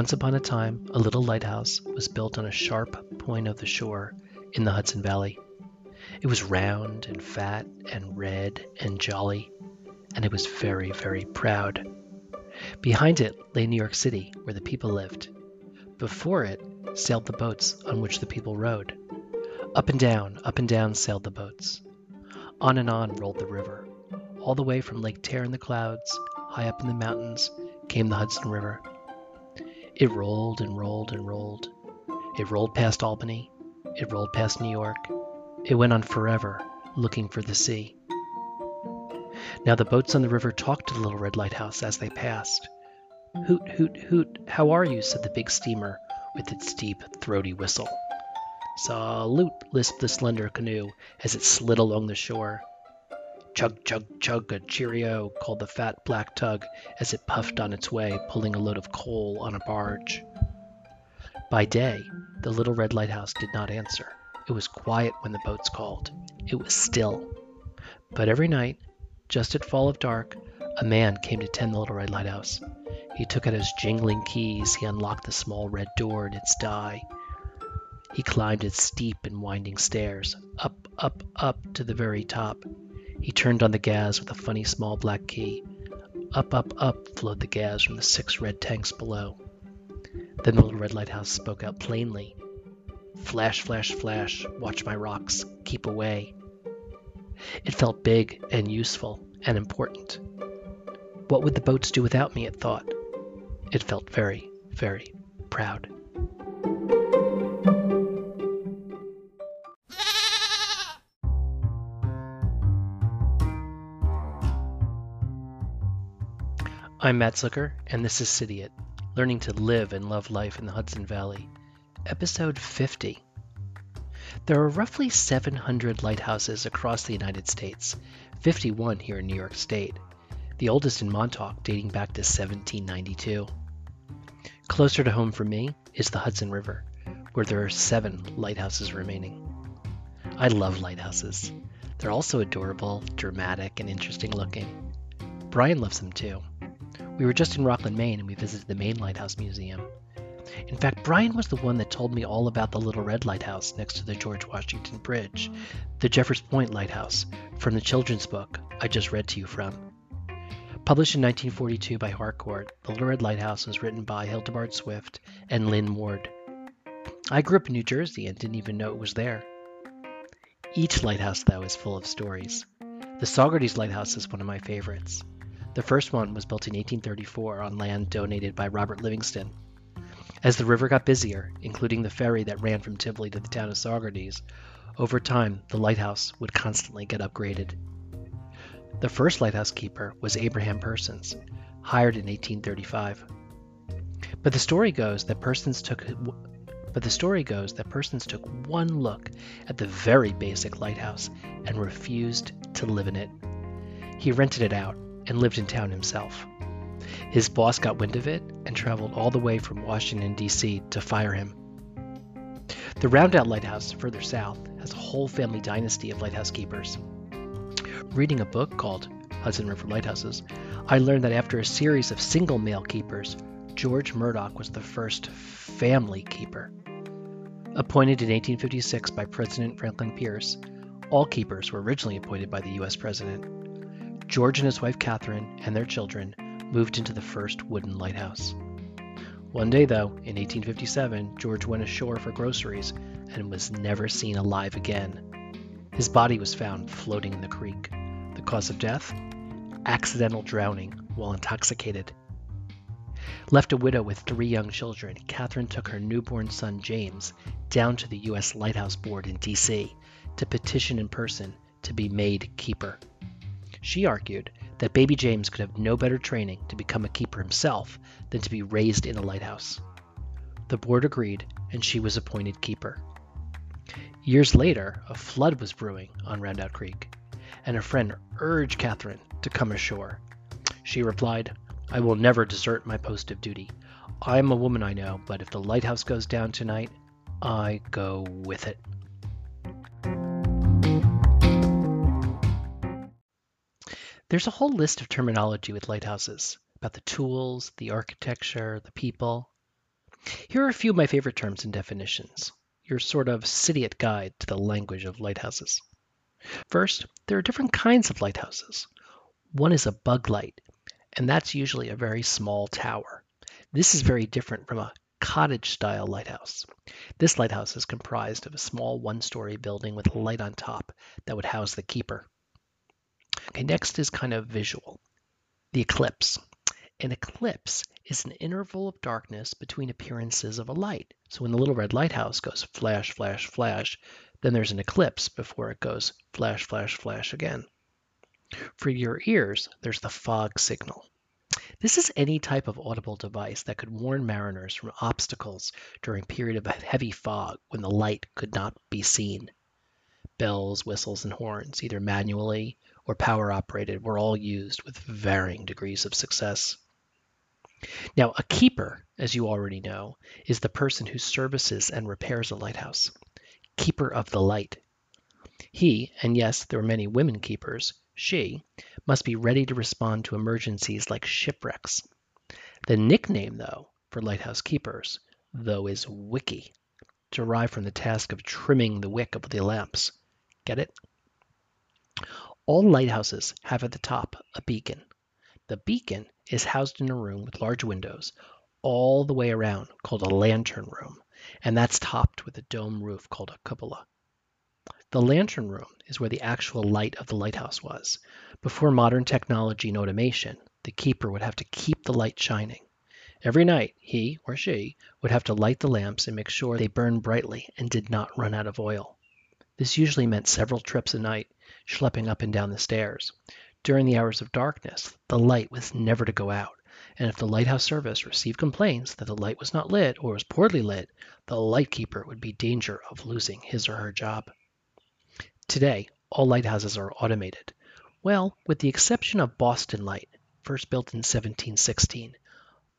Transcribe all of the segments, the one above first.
Once upon a time, a little lighthouse was built on a sharp point of the shore in the Hudson Valley. It was round and fat and red and jolly, and it was very, very proud. Behind it lay New York City, where the people lived. Before it sailed the boats on which the people rode. Up and down, up and down sailed the boats. On and on rolled the river. All the way from Lake Tear in the clouds, high up in the mountains, came the Hudson River. It rolled and rolled and rolled. It rolled past Albany. It rolled past New York. It went on forever, looking for the sea. Now the boats on the river talked to the little red lighthouse as they passed. Hoot, hoot, hoot, how are you? said the big steamer with its deep, throaty whistle. Salute, lisped the slender canoe as it slid along the shore. Chug, chug, chug, a cheerio, called the fat black tug as it puffed on its way, pulling a load of coal on a barge. By day, the little red lighthouse did not answer. It was quiet when the boats called. It was still. But every night, just at fall of dark, a man came to tend the little red lighthouse. He took out his jingling keys, he unlocked the small red door in its die. He climbed its steep and winding stairs, up, up, up to the very top. He turned on the gas with a funny small black key. Up, up, up flowed the gas from the six red tanks below. Then the little red lighthouse spoke out plainly. Flash, flash, flash, watch my rocks, keep away. It felt big and useful and important. What would the boats do without me, it thought. It felt very, very proud. I'm Mat Zucker, and this is Cidiot, Learning to Live and Love Life in the Hudson Valley, Episode 50. There are roughly 700 lighthouses across the United States, 51 here in New York State, the oldest in Montauk dating back to 1792. Closer to home for me is the Hudson River, where there are seven lighthouses remaining. I love lighthouses. They're also adorable, dramatic, and interesting looking. Brian loves them too. We were just in Rockland, Maine, and we visited the Maine Lighthouse Museum. In fact, Brian was the one that told me all about the Little Red Lighthouse next to the George Washington Bridge, the Jeffers Point Lighthouse, from the children's book I just read to you from. Published in 1942 by Harcourt, The Little Red Lighthouse was written by Hildegard Swift and Lynd Ward. I grew up in New Jersey and didn't even know it was there. Each lighthouse, though, is full of stories. The Saugerties Lighthouse is one of my favorites. The first one was built in 1834 on land donated by Robert Livingston. As the river got busier, including the ferry that ran from Tivoli to the town of Saugerties, over time the lighthouse would constantly get upgraded. The first lighthouse keeper was Abraham Persons, hired in 1835. But the story goes that Persons took but the story goes that Persons took one look at the very basic lighthouse and refused to live in it. He rented it out and lived in town himself. His boss got wind of it and traveled all the way from Washington, D.C. to fire him. The Rondout Lighthouse, further south, has a whole family dynasty of lighthouse keepers. Reading a book called Hudson River Lighthouses, I learned that after a series of single male keepers, George Murdock was the first family keeper. Appointed in 1856 by President Franklin Pierce, all keepers were originally appointed by the U.S. President. George and his wife Catherine and their children moved into the first wooden lighthouse. One day, though, in 1857, George went ashore for groceries and was never seen alive again. His body was found floating in the creek. The cause of death? Accidental drowning while intoxicated. Left a widow with three young children, Catherine took her newborn son James down to the U.S. Lighthouse Board in D.C. to petition in person to be made keeper. She argued that baby James could have no better training to become a keeper himself than to be raised in a lighthouse. The board agreed, and she was appointed keeper. Years later, a flood was brewing on Rondout Creek, and a friend urged Catherine to come ashore. She replied, I will never desert my post of duty. I am a woman, I know, but if the lighthouse goes down tonight, I go with it. There's a whole list of terminology with lighthouses about the tools, the architecture, the people. Here are a few of my favorite terms and definitions, your sort of Cidiot guide to the language of lighthouses. First, there are different kinds of lighthouses. One is a bug light, and that's usually a very small tower. This is very different from a cottage style lighthouse. This lighthouse is comprised of a small one story building with a light on top that would house the keeper. Okay, next is kind of visual. The eclipse. An eclipse is an interval of darkness between appearances of a light. So when the little red lighthouse goes flash, flash, flash, then there's an eclipse before it goes flash, flash, flash again. For your ears, there's the fog signal. This is any type of audible device that could warn mariners from obstacles during a period of heavy fog when the light could not be seen. Bells, whistles, and horns, either manually or power operated, were all used with varying degrees of success. Now, a keeper, as you already know, is the person who services and repairs a lighthouse. Keeper of the light. He, and yes, there are many women keepers, she, must be ready to respond to emergencies like shipwrecks. The nickname, though, for lighthouse keepers, though, is wicky, derived from the task of trimming the wick of the lamps. Get it? All lighthouses have at the top a beacon. The beacon is housed in a room with large windows all the way around called a lantern room, and that's topped with a dome roof called a cupola. The lantern room is where the actual light of the lighthouse was. Before modern technology and automation, the keeper would have to keep the light shining. Every night, he or she would have to light the lamps and make sure they burned brightly and did not run out of oil. This usually meant several trips a night, schlepping up and down the stairs. During the hours of darkness, the light was never to go out, and if the lighthouse service received complaints that the light was not lit or was poorly lit, the lightkeeper would be in danger of losing his or her job. Today, all lighthouses are automated. Well, with the exception of Boston Light, first built in 1716.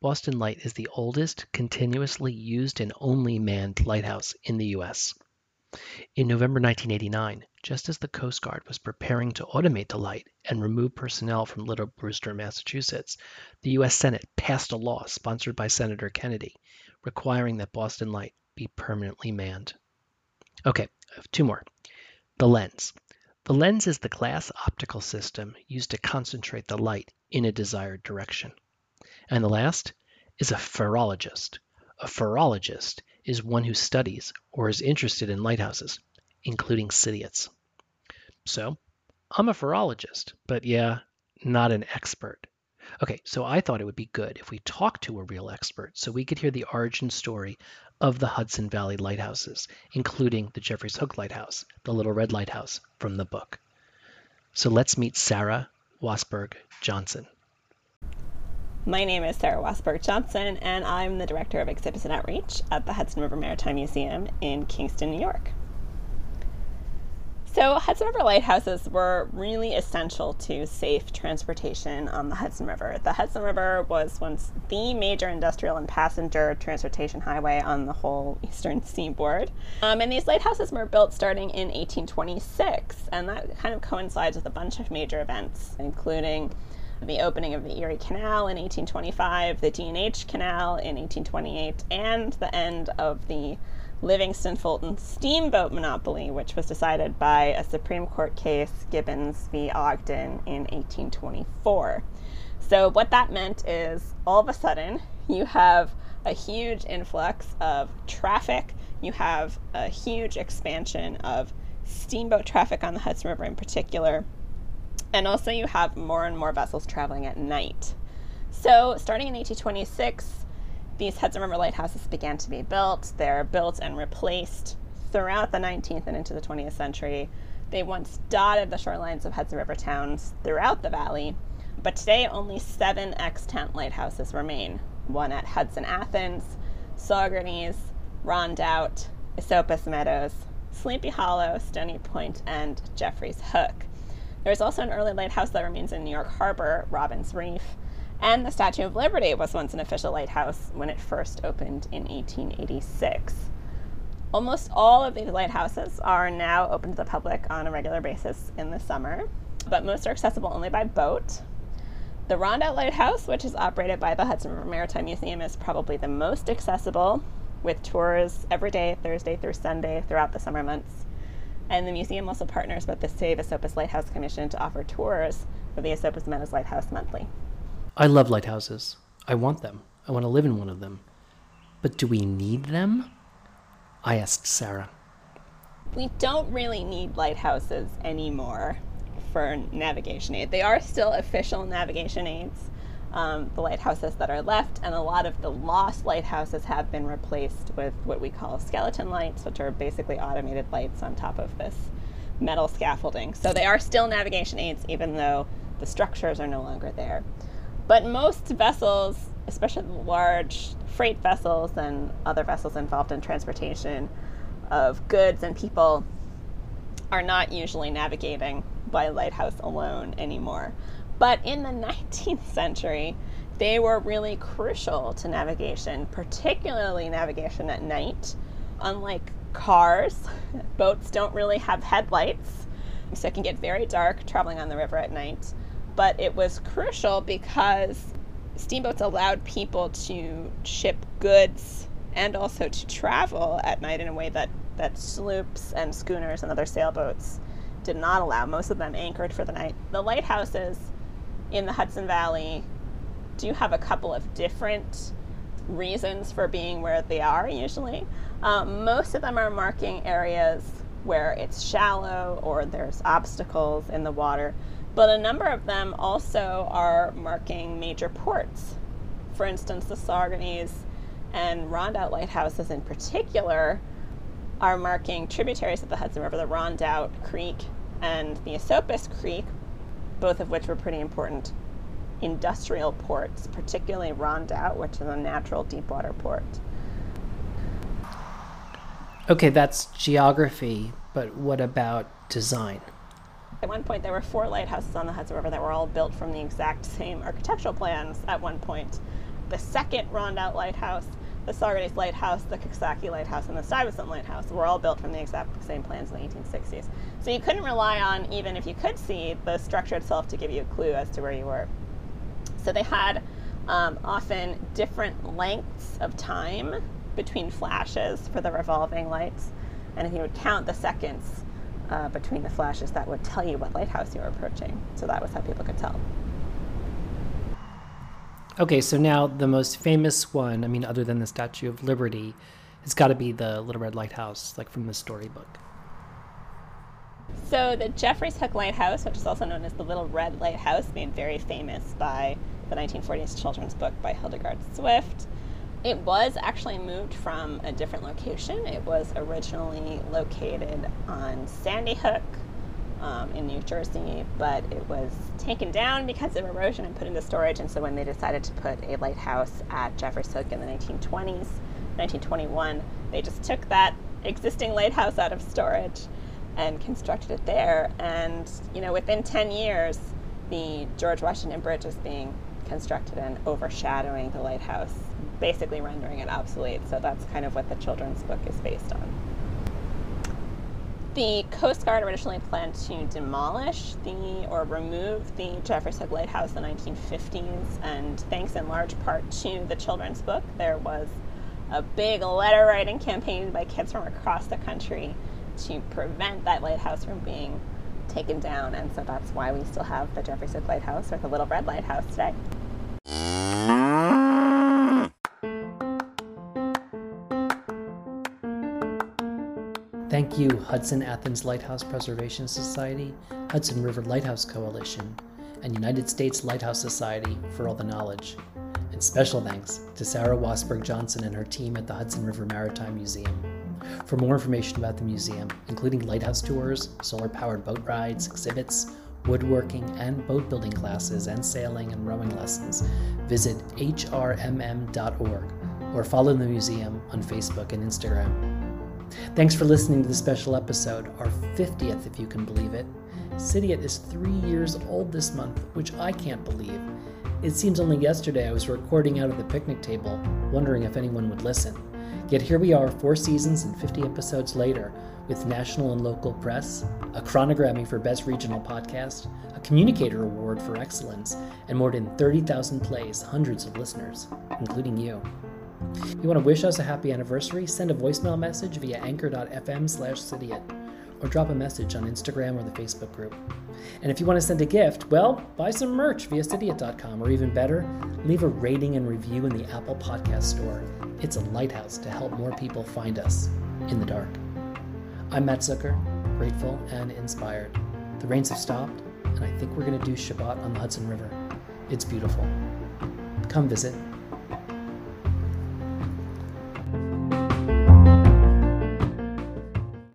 Boston Light is the oldest continuously used and only manned lighthouse in the U.S. In November 1989, just as the Coast Guard was preparing to automate the light and remove personnel from Little Brewster, Massachusetts, the U.S. Senate passed a law sponsored by Senator Kennedy requiring that Boston Light be permanently manned. Okay, two more. The lens. The lens is the glass optical system used to concentrate the light in a desired direction. And the last is a pharologist. A pharologist is one who studies or is interested in lighthouses, including Cidiots. So, I'm a pharologist, but yeah, not an expert. Okay, so I thought it would be good if we talked to a real expert so we could hear the origin story of the Hudson Valley lighthouses, including the Jeffreys Hook Lighthouse, the Little Red Lighthouse from the book. So let's meet Sarah Wassberg Johnson. My name is Sarah Wassberg Johnson, and I'm the Director of Exhibits and Outreach at the Hudson River Maritime Museum in Kingston, New York. So, Hudson River lighthouses were really essential to safe transportation on the Hudson River. The Hudson River was once the major industrial and passenger transportation highway on the whole eastern seaboard. Um, and these lighthouses were built starting in 1826, and that kind of coincides with a bunch of major events, including the opening of the Erie Canal in 1825, the D&H Canal in 1828, and the end of the Livingston Fulton steamboat monopoly, which was decided by a Supreme Court case, Gibbons v. Ogden, in 1824. So, what that meant is all of a sudden you have a huge influx of traffic, you have a huge expansion of steamboat traffic on the Hudson River in particular, and also, you have more and more vessels traveling at night. So, starting in 1826, these Hudson River lighthouses began to be built. They're built and replaced throughout the 19th and into the 20th century. They once dotted the shorelines of Hudson River towns throughout the valley, but today only seven extant lighthouses remain one at Hudson Athens, Saugerties, Rondout, Esopus Meadows, Sleepy Hollow, Stony Point, and Jeffrey's Hook. There's also an early lighthouse that remains in New York Harbor, Robbins Reef, and the Statue of Liberty was once an official lighthouse when it first opened in 1886. Almost all of these lighthouses are now open to the public on a regular basis in the summer, but most are accessible only by boat. The Rondout Lighthouse, which is operated by the Hudson River Maritime Museum, is probably the most accessible, with tours every day, Thursday through Sunday, throughout the summer months. And the museum also partners with the Save Esopus Lighthouse Commission to offer tours for the Esopus Meadows Lighthouse monthly. I love lighthouses. I want them. I want to live in one of them. But do we need them? I asked Sarah. We don't really need lighthouses anymore for navigation aid. They are still official navigation aids, um, the lighthouses that are left, and a lot of the lost lighthouses have been replaced with what we call skeleton lights, which are basically automated lights on top of this metal scaffolding. So they are still navigation aids, even though the structures are no longer there. But most vessels, especially large freight vessels and other vessels involved in transportation of goods and people, are not usually navigating by lighthouse alone anymore. But in the 19th century, they were really crucial to navigation, particularly navigation at night. Unlike cars, boats don't really have headlights, so it can get very dark traveling on the river at night. But it was crucial because steamboats allowed people to ship goods and also to travel at night in a way that, that sloops and schooners and other sailboats did not allow, most of them anchored for the night. The lighthouses in the Hudson Valley do have a couple of different reasons for being where they are usually. Um, most of them are marking areas where it's shallow or there's obstacles in the water, but a number of them also are marking major ports. For instance, the Saugerties and Rondout lighthouses in particular are marking tributaries of the Hudson River, the Rondout Creek and the Esopus Creek, both of which were pretty important industrial ports, particularly Rondout, which is a natural deepwater port. Okay, that's geography, but what about design? At one point, there were four lighthouses on the Hudson River that were all built from the exact same architectural plans at one point. The second Rondout Lighthouse the Saugerties Lighthouse, the Coxsackie Lighthouse, and the Stuyvesant Lighthouse were all built from the exact same plans in the 1860s. So you couldn't rely on, even if you could see, the structure itself to give you a clue as to where you were. So they had um, often different lengths of time between flashes for the revolving lights. And if you would count the seconds uh, between the flashes, that would tell you what lighthouse you were approaching. So that was how people could tell. Okay, so now the most famous one, I mean, other than the Statue of Liberty, has got to be the Little Red Lighthouse, like from the storybook. So the Jeffreys Hook Lighthouse, which is also known as the Little Red Lighthouse, made very famous by the 1940s children's book by Hildegard Swift. It was actually moved from a different location. It was originally located on Sandy Hook, um, in New Jersey, but it was taken down because of erosion and put into storage. And so when they decided to put a lighthouse at Jeffrey's Hook in the 1920s, 1921, they just took that existing lighthouse out of storage and constructed it there. And you know, within 10 years, the George Washington Bridge is being constructed and overshadowing the lighthouse, basically rendering it obsolete. So that's kind of what the children's book is based on. The Coast Guard originally planned to demolish the or remove the Jeffrey's Hook Lighthouse in the 1950s, and thanks in large part to the children's book, there was a big letter writing campaign by kids from across the country to prevent that lighthouse from being taken down, and so that's why we still have the Jeffrey's Hook Lighthouse or the Little Red Lighthouse today. Thank you, Hudson Athens Lighthouse Preservation Society, Hudson River Lighthouse Coalition, and United States Lighthouse Society for all the knowledge. And special thanks to Sarah Wassberg Johnson and her team at the Hudson River Maritime Museum. For more information about the museum, including lighthouse tours, solar powered boat rides, exhibits, woodworking, and boat building classes, and sailing and rowing lessons, visit hrmm.org or follow the museum on Facebook and Instagram. Thanks for listening to the special episode, our 50th, if you can believe it. Cidiot is three years old this month, which I can't believe. It seems only yesterday I was recording out of the picnic table, wondering if anyone would listen. Yet here we are, four seasons and 50 episodes later, with national and local press, a Chronogrammie for Best Regional Podcast, a Communicator Award for Excellence, and more than 30,000 plays, hundreds of listeners, including you. You want to wish us a happy anniversary? Send a voicemail message via anchor.fm slash cidiot or drop a message on Instagram or the Facebook group. And if you want to send a gift, well, buy some merch via cidiot.com, or even better, leave a rating and review in the Apple Podcast Store. It's a lighthouse to help more people find us in the dark. I'm Mat Zucker, grateful and inspired. The rains have stopped, and I think we're going to do Shabbat on the Hudson River. It's beautiful. Come visit